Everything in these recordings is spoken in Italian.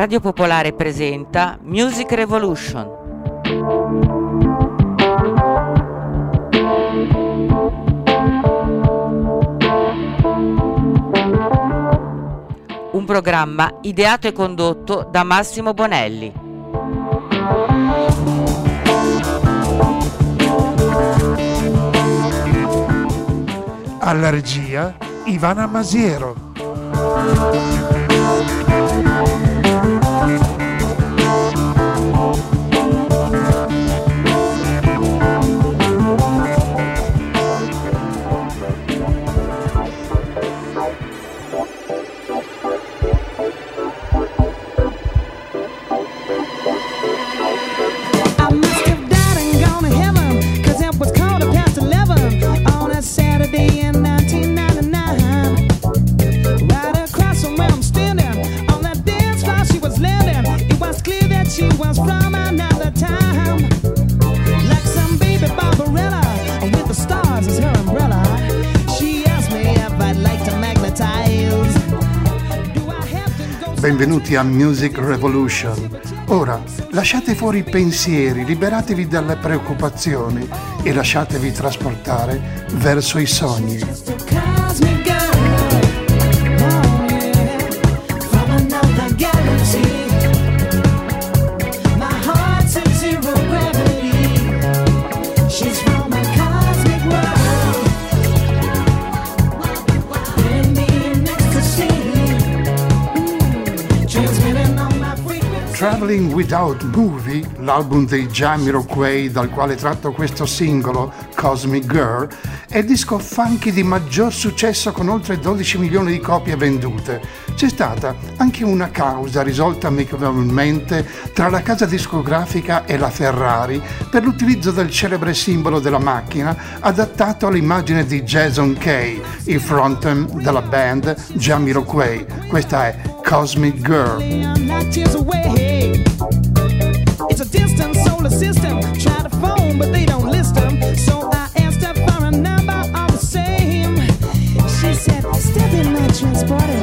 Radio Popolare presenta Music Revolution. Un programma ideato e condotto da Massimo Bonelli. Alla regia Ivana Masiero. Benvenuti a Music Revolution. Ora, lasciate fuori i pensieri, liberatevi dalle preoccupazioni e lasciatevi trasportare verso i sogni. Traveling Without Movie, l'album dei Jamiroquai dal quale tratto questo singolo, Cosmic Girl, è il disco funky di maggior successo con oltre 12 milioni di copie vendute. C'è stata anche una causa risolta amichevolmente tra la casa discografica e la Ferrari per l'utilizzo del celebre simbolo della macchina adattato all'immagine di Jason Kay, il frontman della band Jamiroquai. Questa è Cosmic Girl. It's a distant solar system. Try to phone, but they don't list them. So in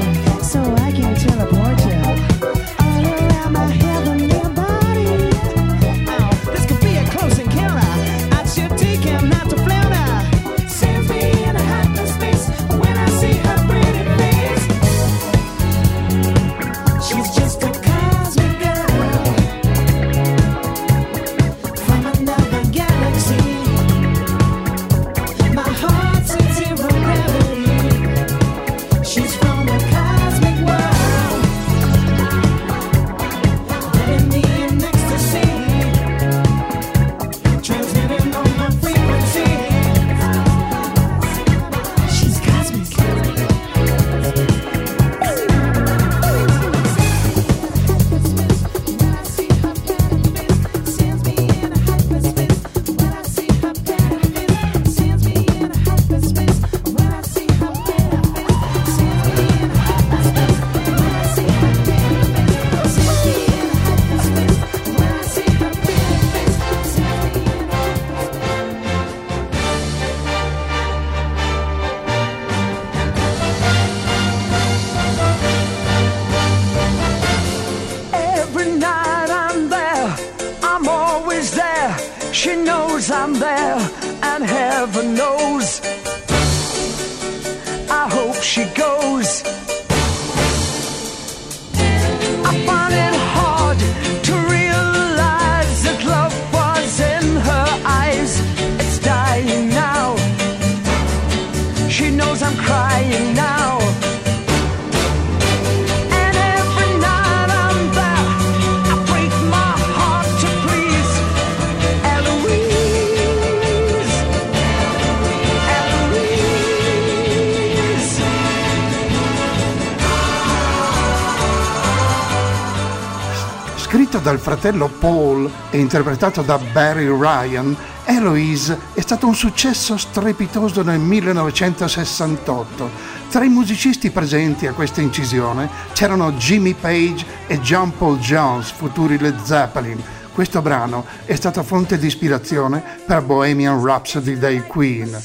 fratello Paul e interpretato da Barry Ryan, Eloise è stato un successo strepitoso nel 1968. Tra i musicisti presenti a questa incisione c'erano Jimmy Page e John Paul Jones, futuri Led Zeppelin. Questo brano è stato fonte di ispirazione per Bohemian Rhapsody dei Queen.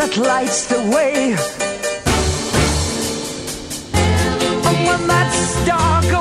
That lights the way. That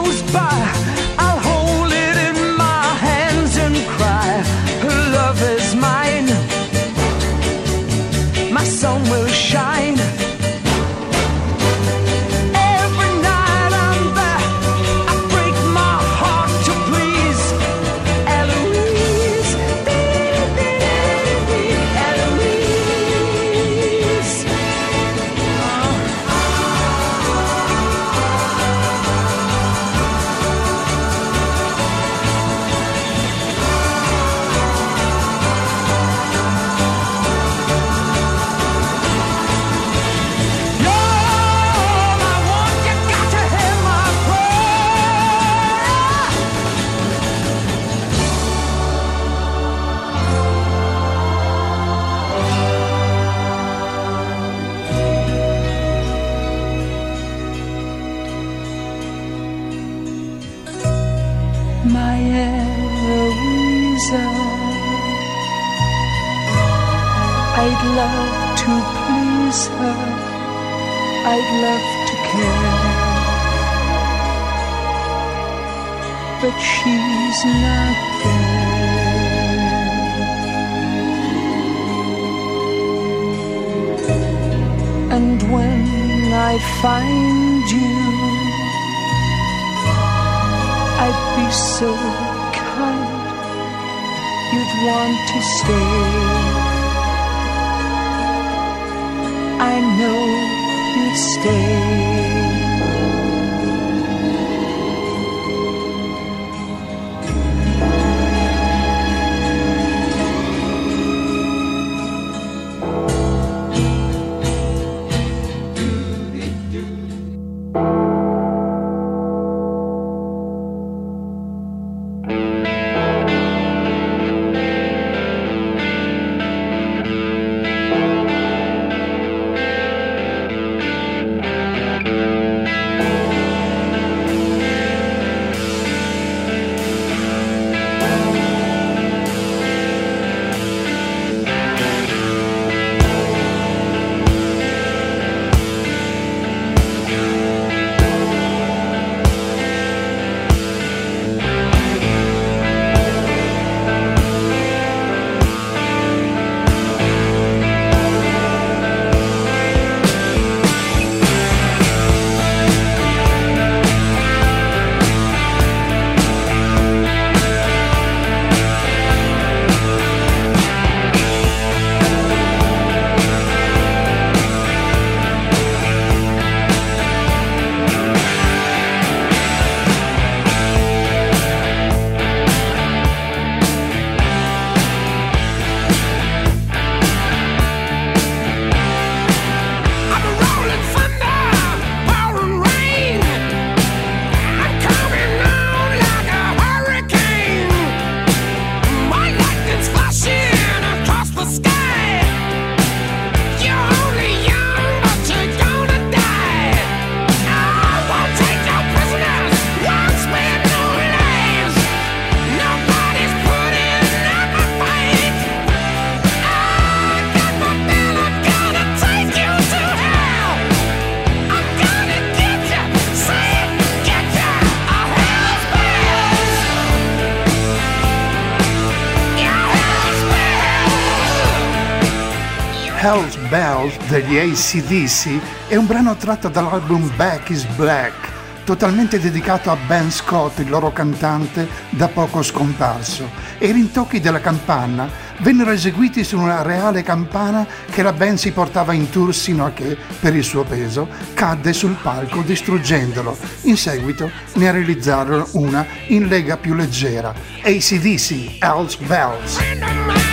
degli ACDC è un brano tratto dall'album Back is Black, totalmente dedicato a Ben Scott, il loro cantante da poco scomparso. E i rintocchi della campana vennero eseguiti su una reale campana che la band si portava in tour sino a che, per il suo peso, cadde sul palco distruggendolo. In seguito ne realizzarono una in lega più leggera, ACDC, Hell's Bells.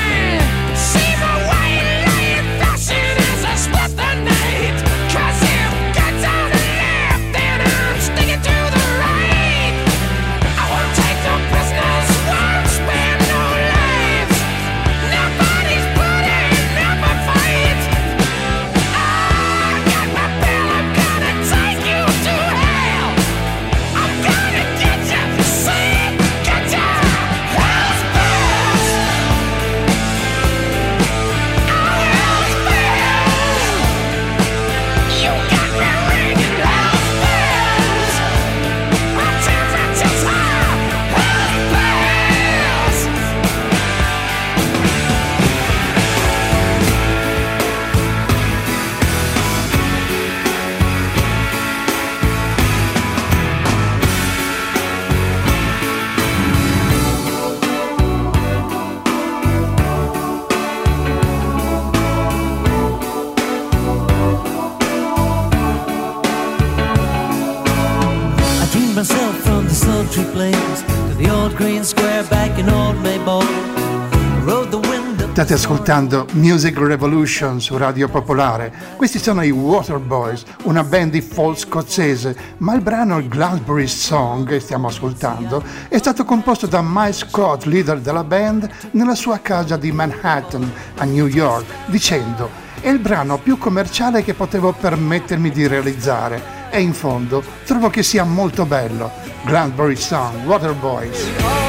State ascoltando Music Revolution su Radio Popolare. Questi sono i Waterboys, una band di folk scozzese, ma il brano Glasbury Song che stiamo ascoltando è stato composto da Mike Scott, leader della band, nella sua casa di Manhattan, a New York, dicendo è il brano più commerciale che potevo permettermi di realizzare e in fondo trovo che sia molto bello. Glasbury Song, Waterboys.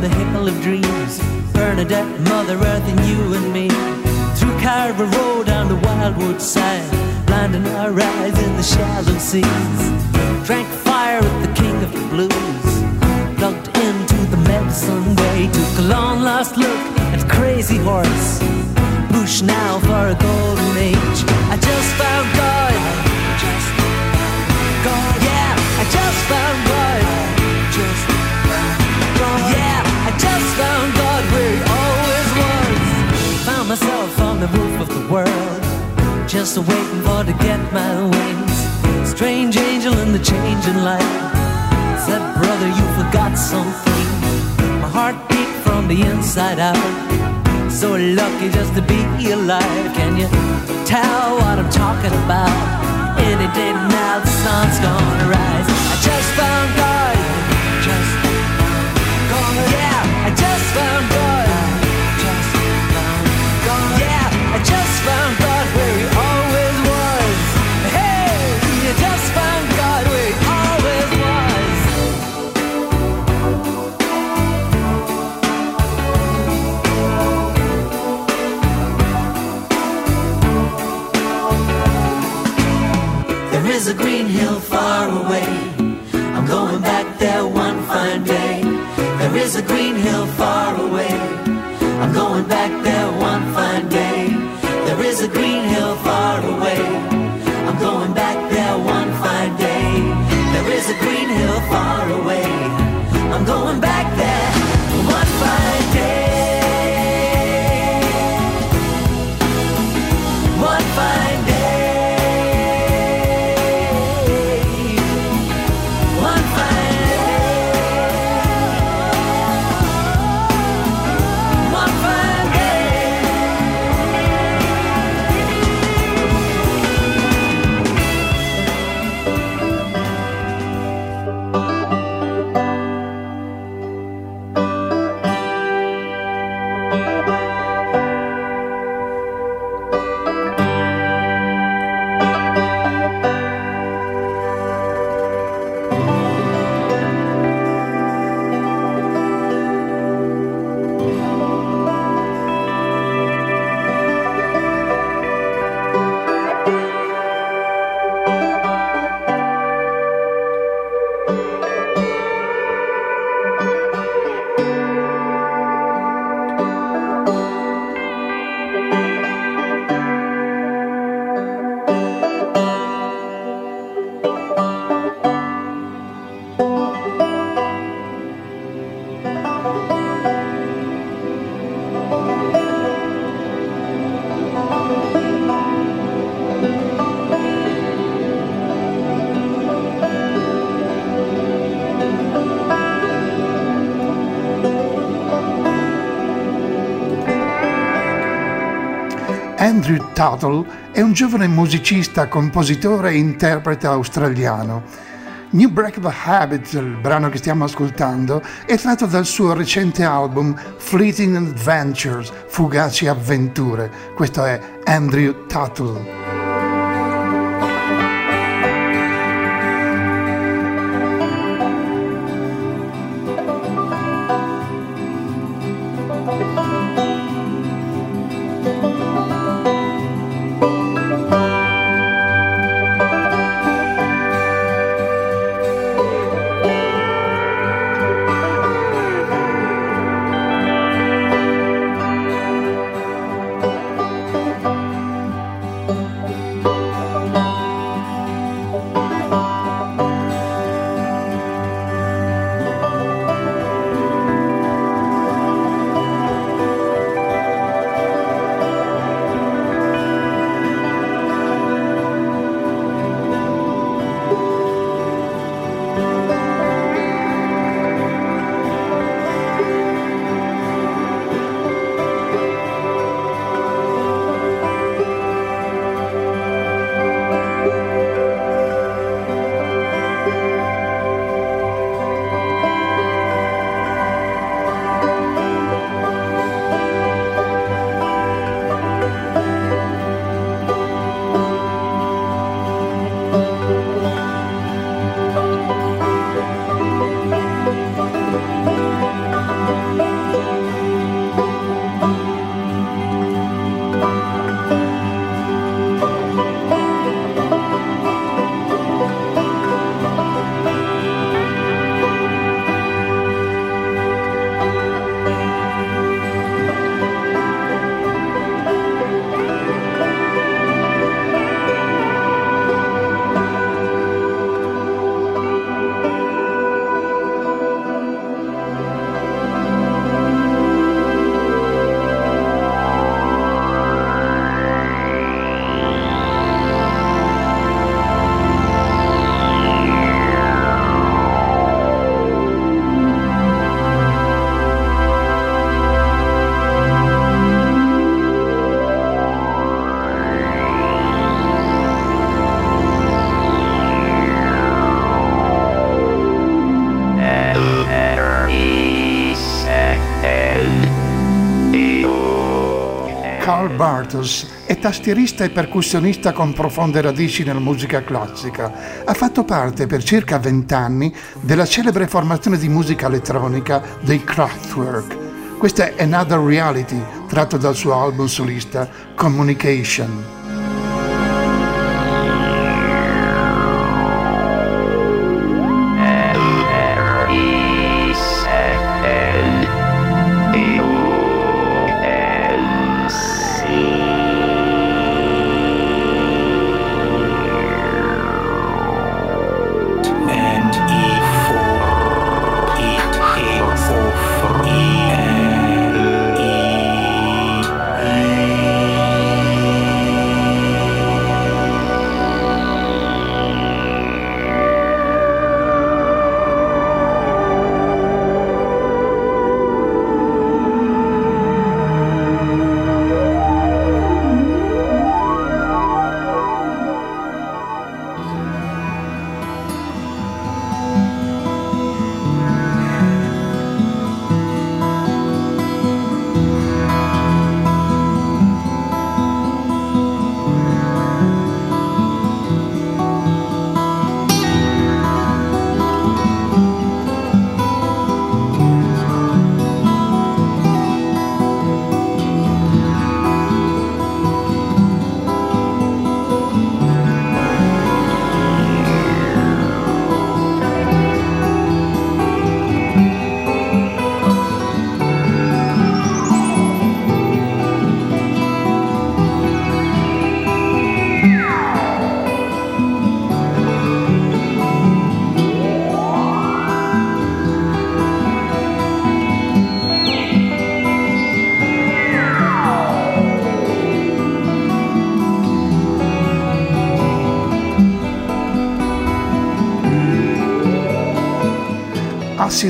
The hill of dreams, Bernadette, Mother Earth, and you and me. Through Carver Road down the Wildwood side, blinding our eyes in the shallow seas. Drank fire with the king of the blues, plugged into the medicine way. Took a long lost look at Crazy Horse, push now for a golden age. I just found God. God, yeah, I just found God. Just just found God where He always was. Found myself on the roof of the world, just waiting for to get my wings. Strange angel in the changing light said, Brother, you forgot something. My heart beat from the inside out. So lucky just to be alive. Can you tell what I'm talking about? Any day now the sun's gonna rise. I just found God. Just. Yeah, There is a green hill far away. Is a green hill far away. Andrew Tuttle è un giovane musicista, compositore e interprete australiano. New Break the Habit, il brano che stiamo ascoltando, è tratto dal suo recente album Fleeting Adventures, Fugaci Avventure. Questo è Andrew Tuttle. È tastierista e percussionista con profonde radici nella musica classica. Ha fatto parte per circa vent'anni della celebre formazione di musica elettronica dei Kraftwerk. Questa è Another Reality, tratto dal suo album solista Communication.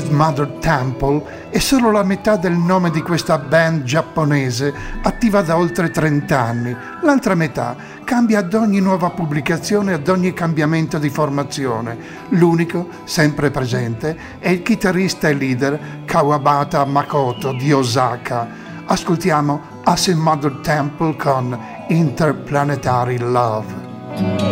Acid Mother Temple è solo la metà del nome di questa band giapponese attiva da oltre 30 anni. L'altra metà cambia ad ogni nuova pubblicazione, ad ogni cambiamento di formazione. L'unico, sempre presente, è il chitarrista e leader Kawabata Makoto di Osaka. Ascoltiamo Acid Mother Temple con Interplanetary Love.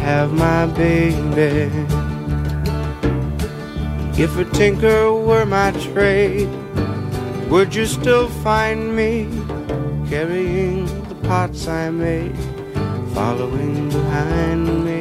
Have my baby? If a tinker were my trade, would you still find me carrying the pots I made, following behind me?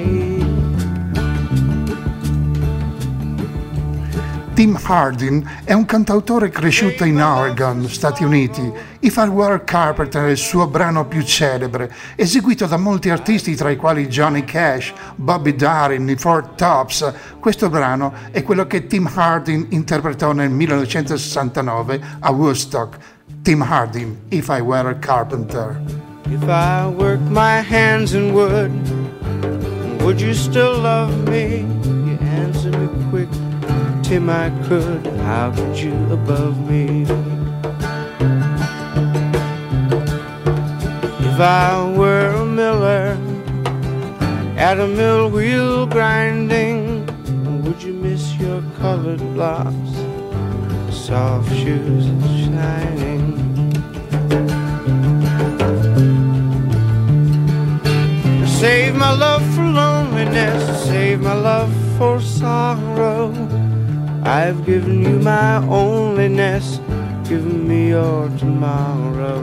Tim Hardin è un cantautore cresciuto in Oregon, Stati Uniti. If I Were Carpenter è il suo brano più celebre, eseguito da molti artisti tra i quali Johnny Cash, Bobby Darin, i Four Tops. Questo brano è quello che Tim Hardin interpretò nel 1969 a Woodstock. Tim Hardin, If I Were a Carpenter. If I worked my hands in wood, would you still love me? You answer me quick, I could you above me? If I were a miller at a mill wheel grinding, would you miss your colored blocks, soft shoes shining? Save my love for loneliness, save my love for sorrow. I've given you my onlyness, given me your tomorrow.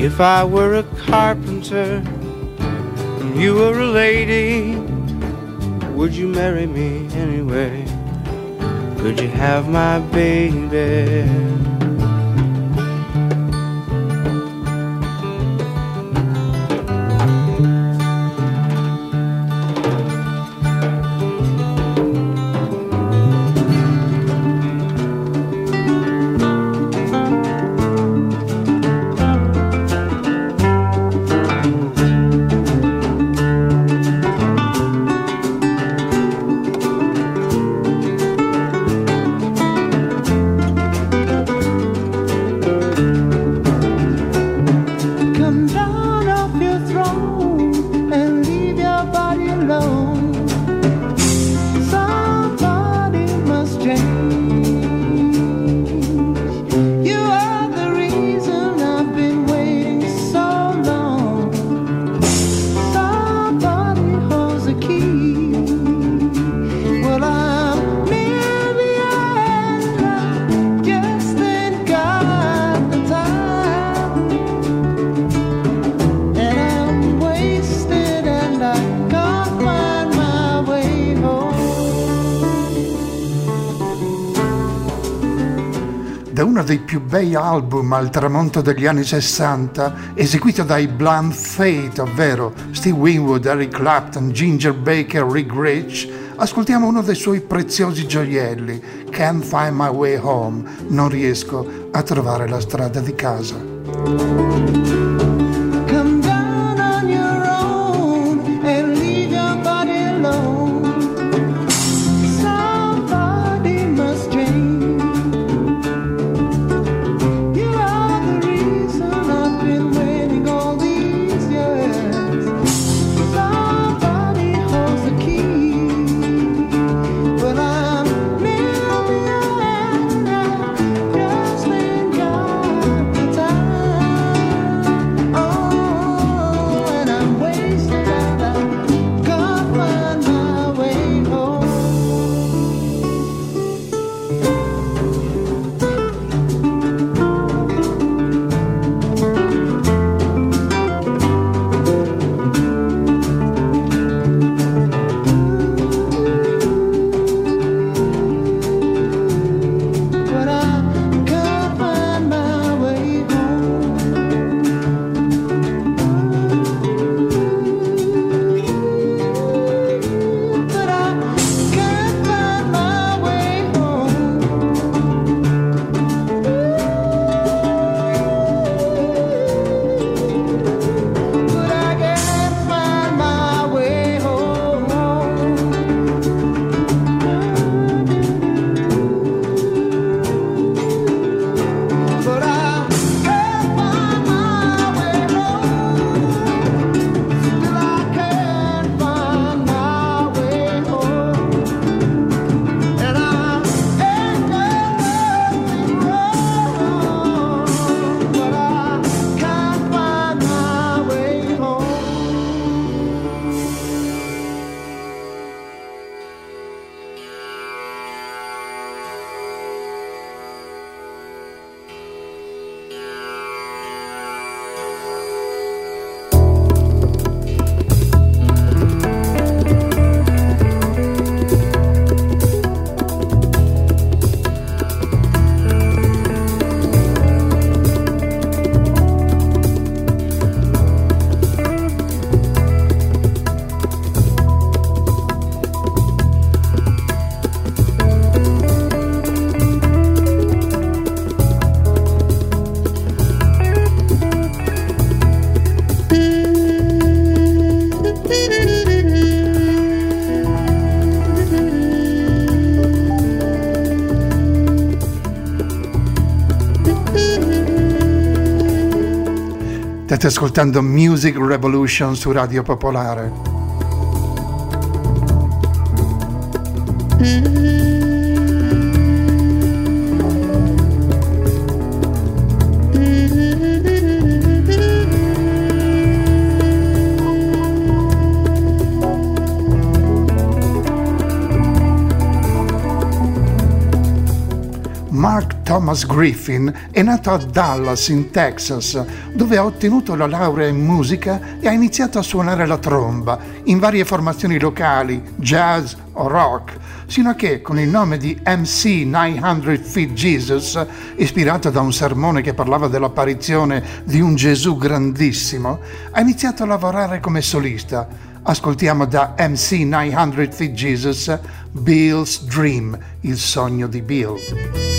If I were a carpenter and you were a lady, would you marry me anyway? Could you have my baby? Bei album al tramonto degli anni 60, eseguito dai Blunt Fate, ovvero Steve Winwood, Eric Clapton, Ginger Baker, Rick Rich, ascoltiamo uno dei suoi preziosi gioielli, Can't Find My Way Home, non riesco a trovare la strada di casa. State ascoltando Music Revolution su Radio Popolare. Mark Thomas Griffin è nato a Dallas, in Texas, dove ha ottenuto la laurea in musica e ha iniziato a suonare la tromba in varie formazioni locali, jazz o rock, sino a che con il nome di MC 900 Feet Jesus, ispirato da un sermone che parlava dell'apparizione di un Gesù grandissimo, ha iniziato a lavorare come solista. Ascoltiamo da MC 900 Feet Jesus Bill's Dream, il sogno di Bill.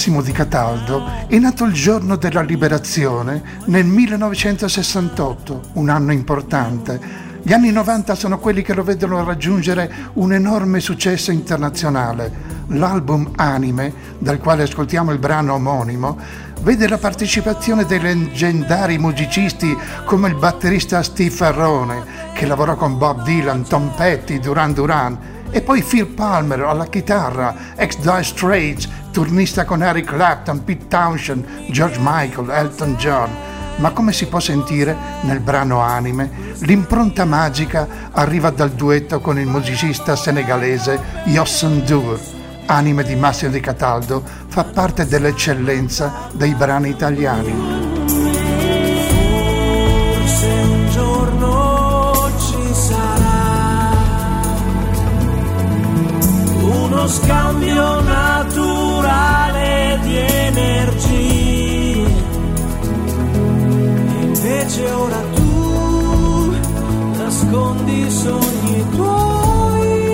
Massimo di Cataldo è nato il giorno della liberazione nel 1968, un anno importante. Gli anni 90 sono quelli che lo vedono raggiungere un enorme successo internazionale. L'album Anime, dal quale ascoltiamo il brano omonimo, vede la partecipazione dei leggendari musicisti come il batterista Steve Ferrone, che lavorò con Bob Dylan, Tom Petty, Duran Duran, e poi Phil Palmer alla chitarra, ex Dire Straits, turnista con Eric Clapton, Pete Townshend, George Michael, Elton John. Ma come si può sentire nel brano Anime, l'impronta magica arriva dal duetto con il musicista senegalese Yossou Ndour. Anime di Massimo di Cataldo fa parte dell'eccellenza dei brani italiani. Scambio naturale naturale di energie. E invece ora tu nascondi i sogni tuoi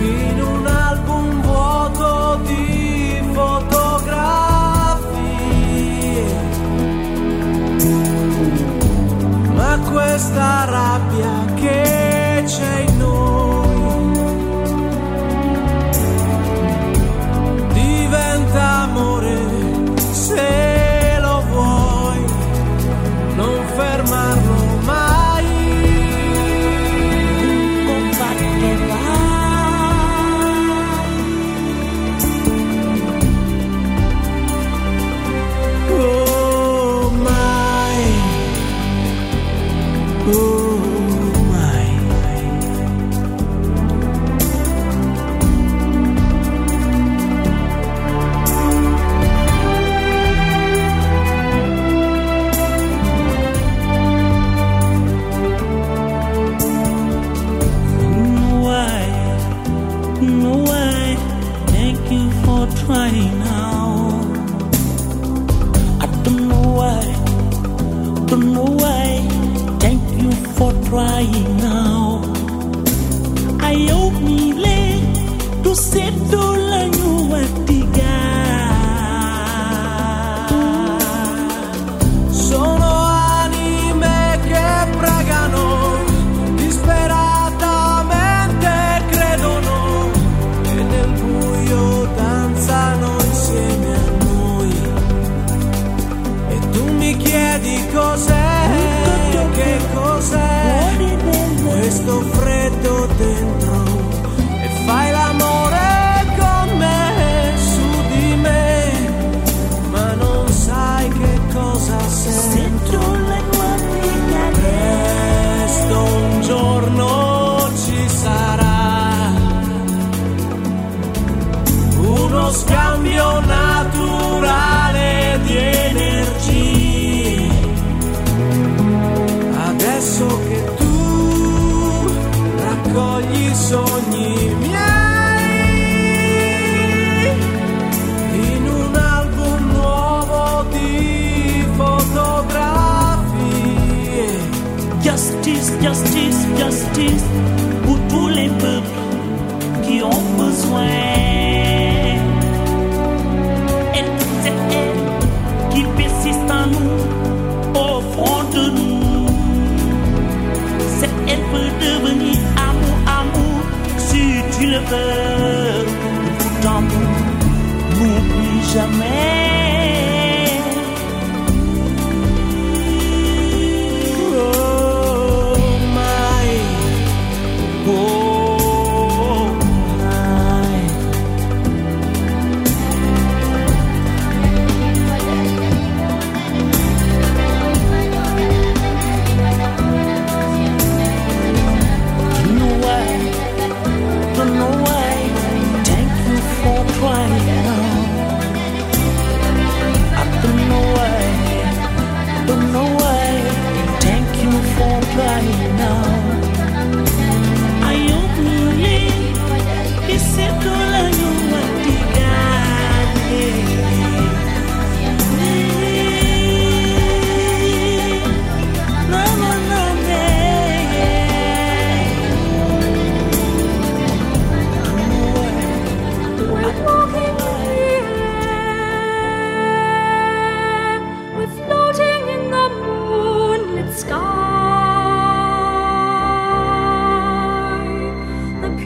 in un album vuoto di fotografie. Ma questa rabbia che c'è in noi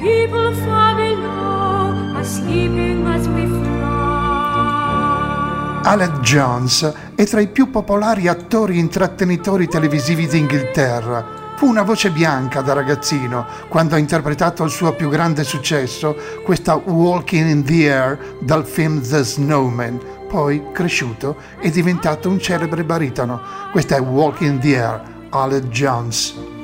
people far below are sleeping as we Alec Jones è tra i più popolari attori e intrattenitori televisivi d'Inghilterra. Fu una voce bianca da ragazzino quando ha interpretato il suo più grande successo, questa Walking in the Air dal film The Snowman. Poi, cresciuto, è diventato un celebre baritono. Questa è Walking in the Air, Alec Jones.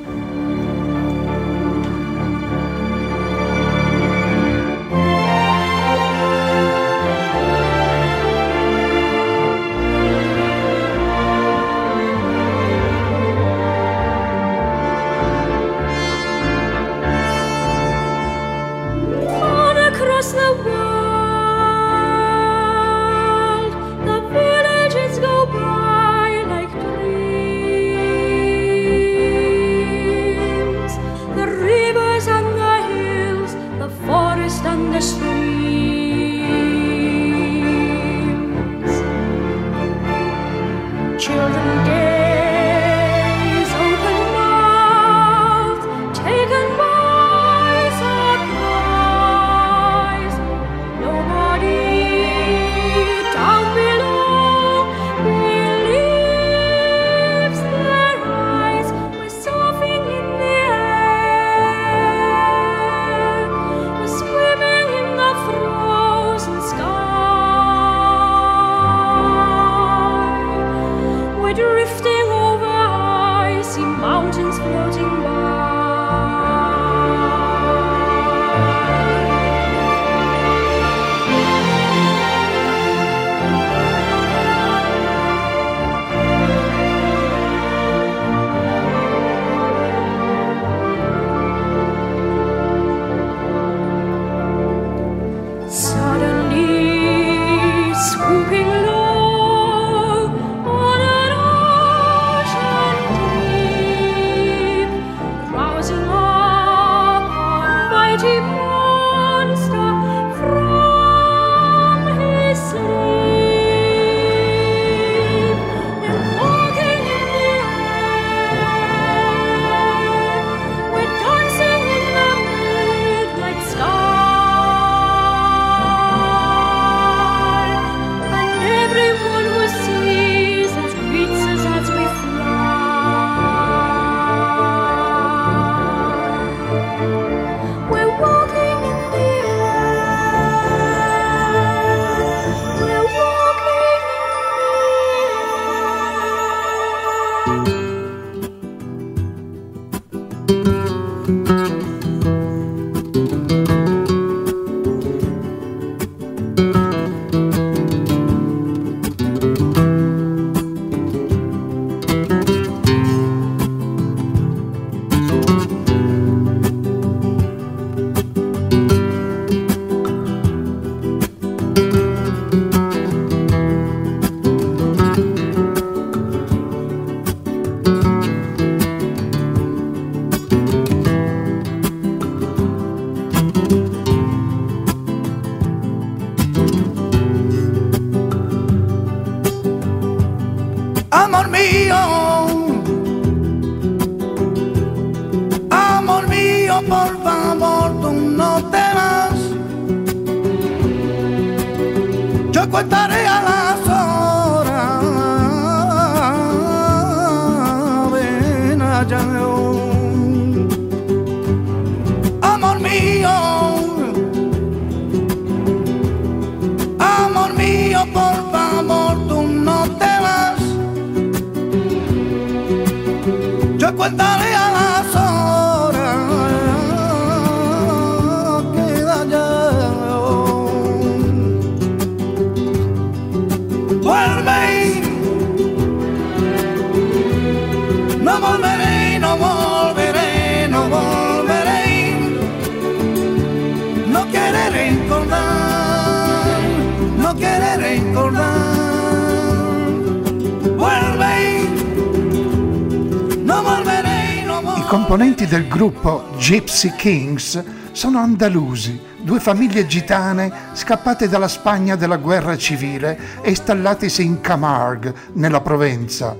Yo contaré a las horas. Ven allá. Amor mío, amor mío, por favor, tú no te vas. Yo contaré componenti del gruppo Gypsy Kings sono andalusi, due famiglie gitane scappate dalla Spagna della guerra civile e installatisi in Camargue, nella Provenza.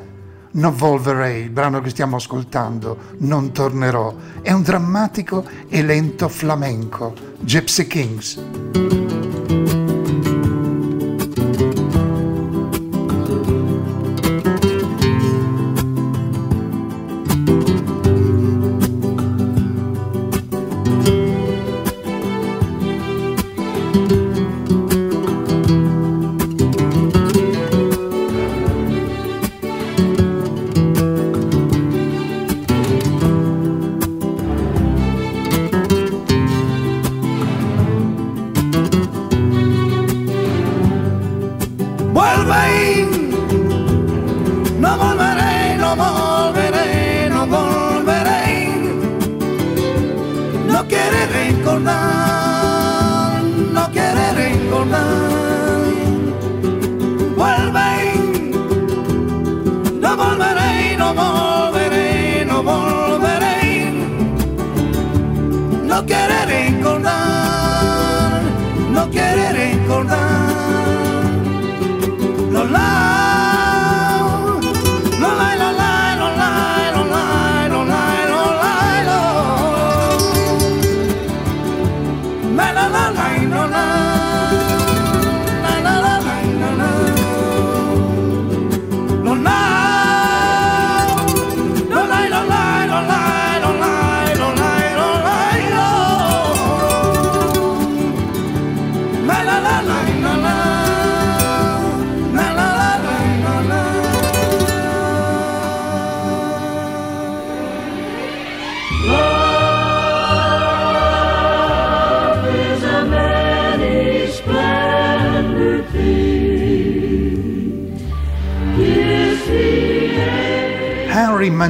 Non volverei, il brano che stiamo ascoltando, non tornerò, è un drammatico e lento flamenco. Gypsy Kings. love.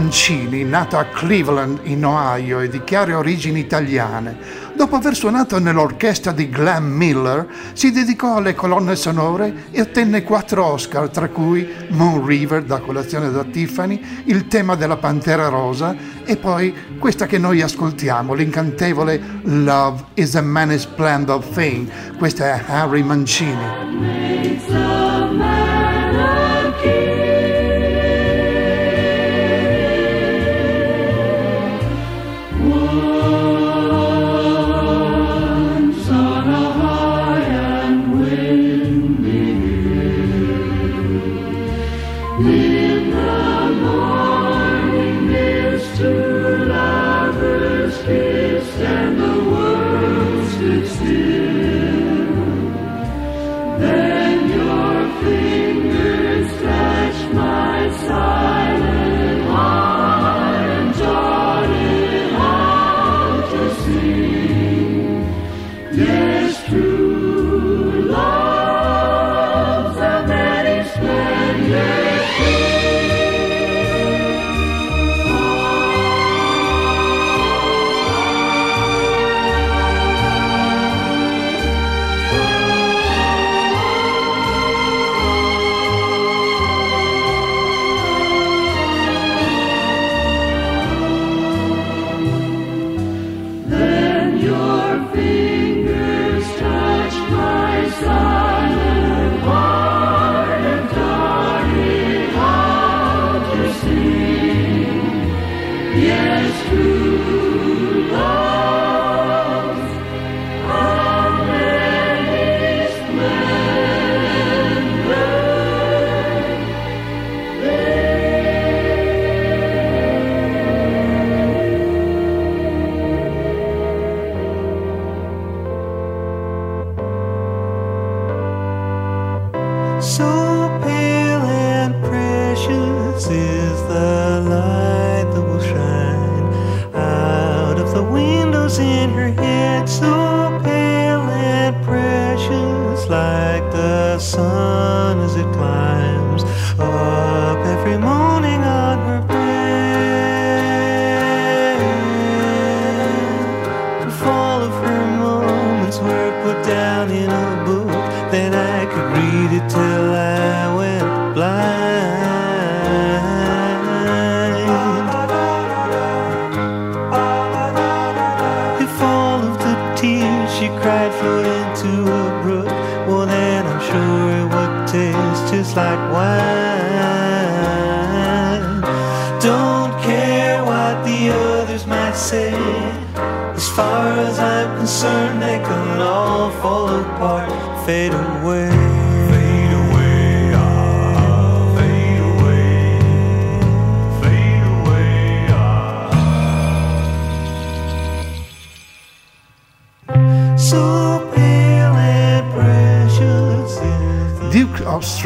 Mancini, nato a Cleveland, in Ohio e di chiare origini italiane, dopo aver suonato nell'orchestra di Glenn Miller, si dedicò alle colonne sonore e ottenne quattro Oscar, tra cui Moon River da colazione da Tiffany, il tema della Pantera Rosa e poi questa che noi ascoltiamo, l'incantevole Love is a Many Splendid Thing. Questa è Henry Mancini.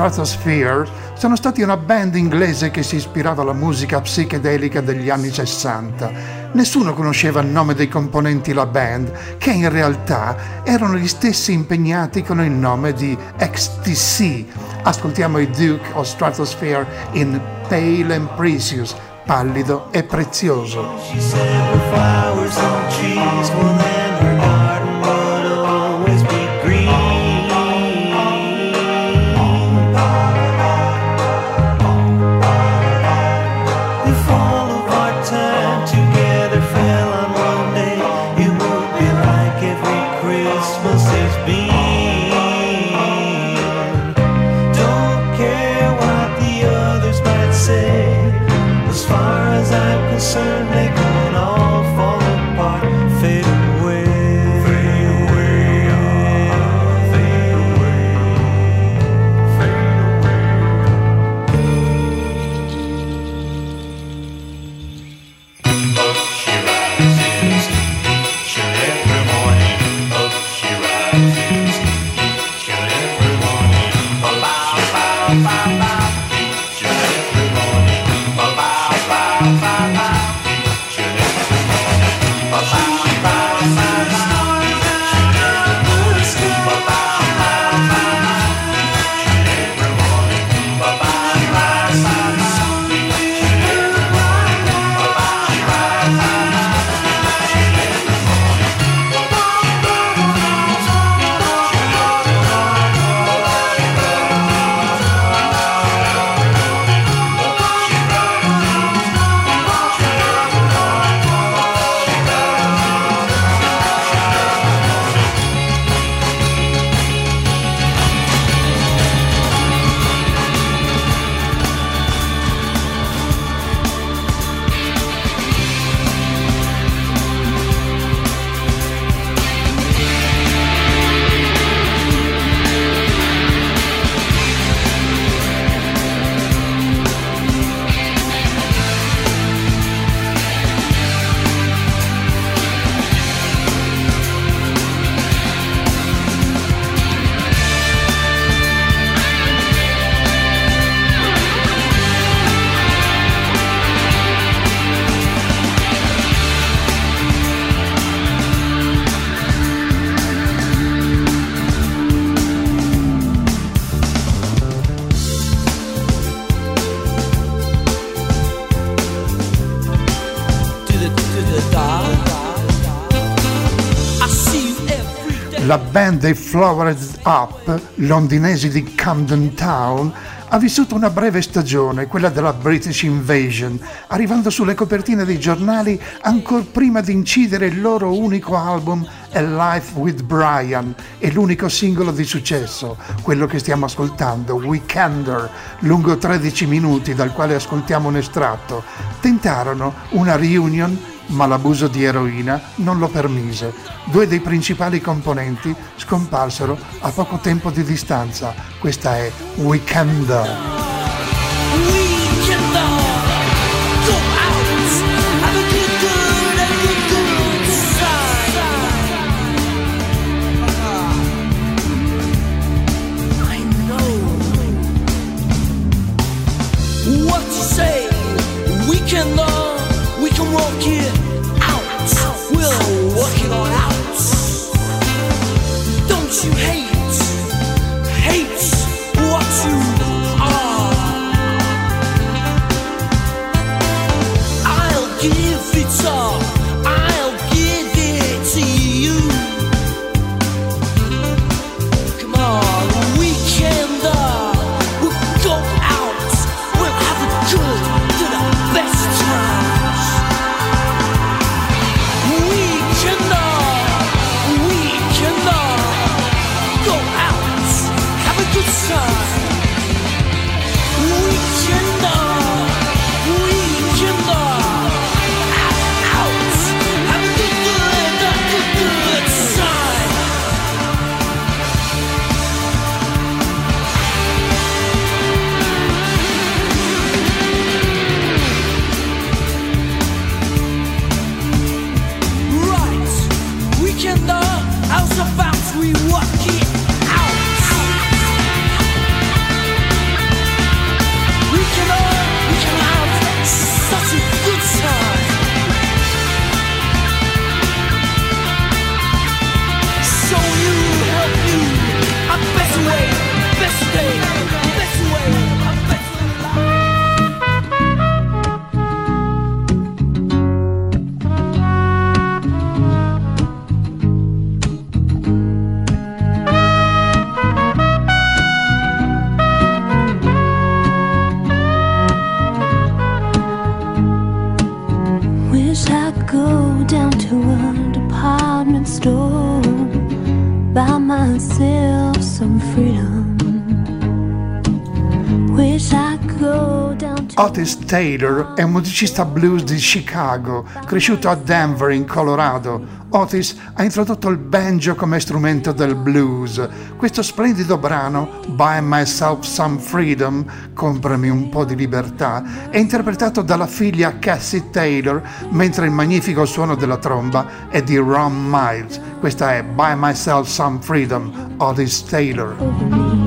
Stratosphere sono stati una band inglese che si ispirava alla musica psichedelica degli anni 60. Nessuno conosceva il nome dei componenti della band, che in realtà erano gli stessi impegnati con il nome di XTC. Ascoltiamo i Duke of Stratosphere in Pale and Precious, pallido e prezioso. La band dei Flowered Up, londinesi di Camden Town, ha vissuto una breve stagione, quella della British Invasion, arrivando sulle copertine dei giornali ancora prima di incidere il loro unico album A Life with Brian è l'unico singolo di successo, quello che stiamo ascoltando, Weekender, lungo 13 minuti dal quale ascoltiamo un estratto. Tentarono una reunion ma l'abuso di eroina non lo permise. Due dei principali componenti scomparsero a poco tempo di distanza. Questa è Weekender. Taylor è un musicista blues di Chicago, cresciuto a Denver in Colorado. Otis ha introdotto il banjo come strumento del blues. Questo splendido brano, Buy Myself Some Freedom, comprami un po' di libertà, è interpretato dalla figlia Cassie Taylor, mentre il magnifico suono della tromba è di Ron Miles. Questa è Buy Myself Some Freedom, Otis Taylor.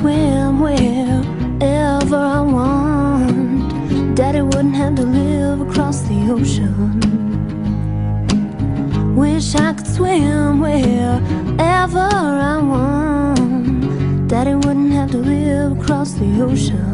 Swim wherever I want. Daddy wouldn't have to live across the ocean. Wish I could swim wherever I want. Daddy wouldn't have to live across the ocean.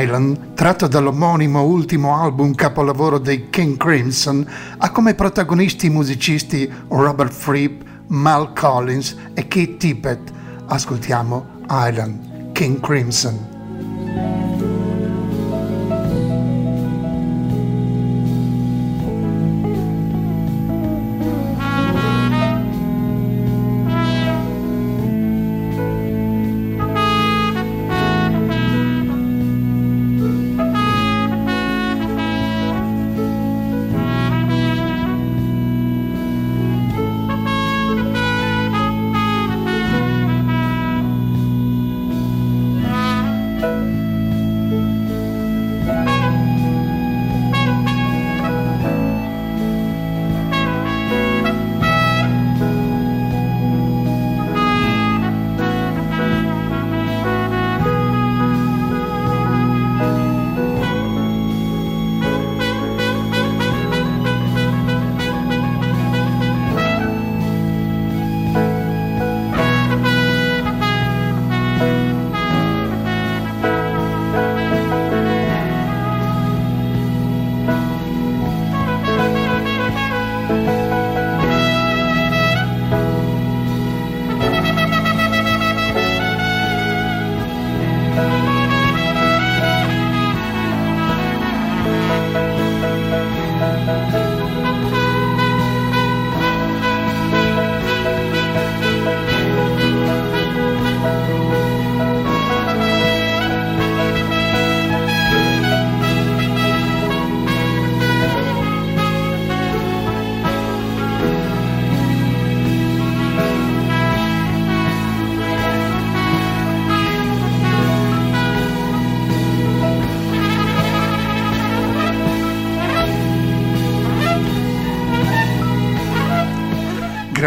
Island, tratto dall'omonimo ultimo album capolavoro dei King Crimson, ha come protagonisti i musicisti Robert Fripp, Mal Collins e Keith Tippett. Ascoltiamo Island, King Crimson.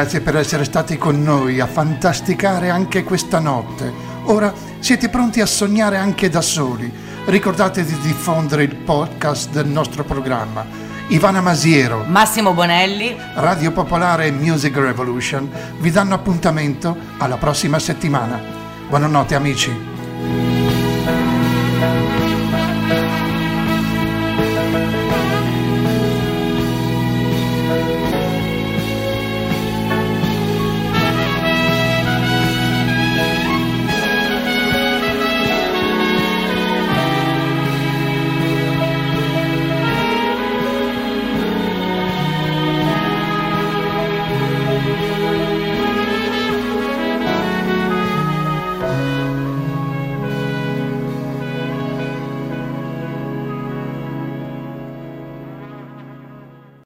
Grazie per essere stati con noi a fantasticare anche questa notte. Ora siete pronti a sognare anche da soli. Ricordate di diffondere il podcast del nostro programma. Ivana Masiero, Massimo Bonelli, Radio Popolare e Music Revolution vi danno appuntamento alla prossima settimana. Buonanotte amici.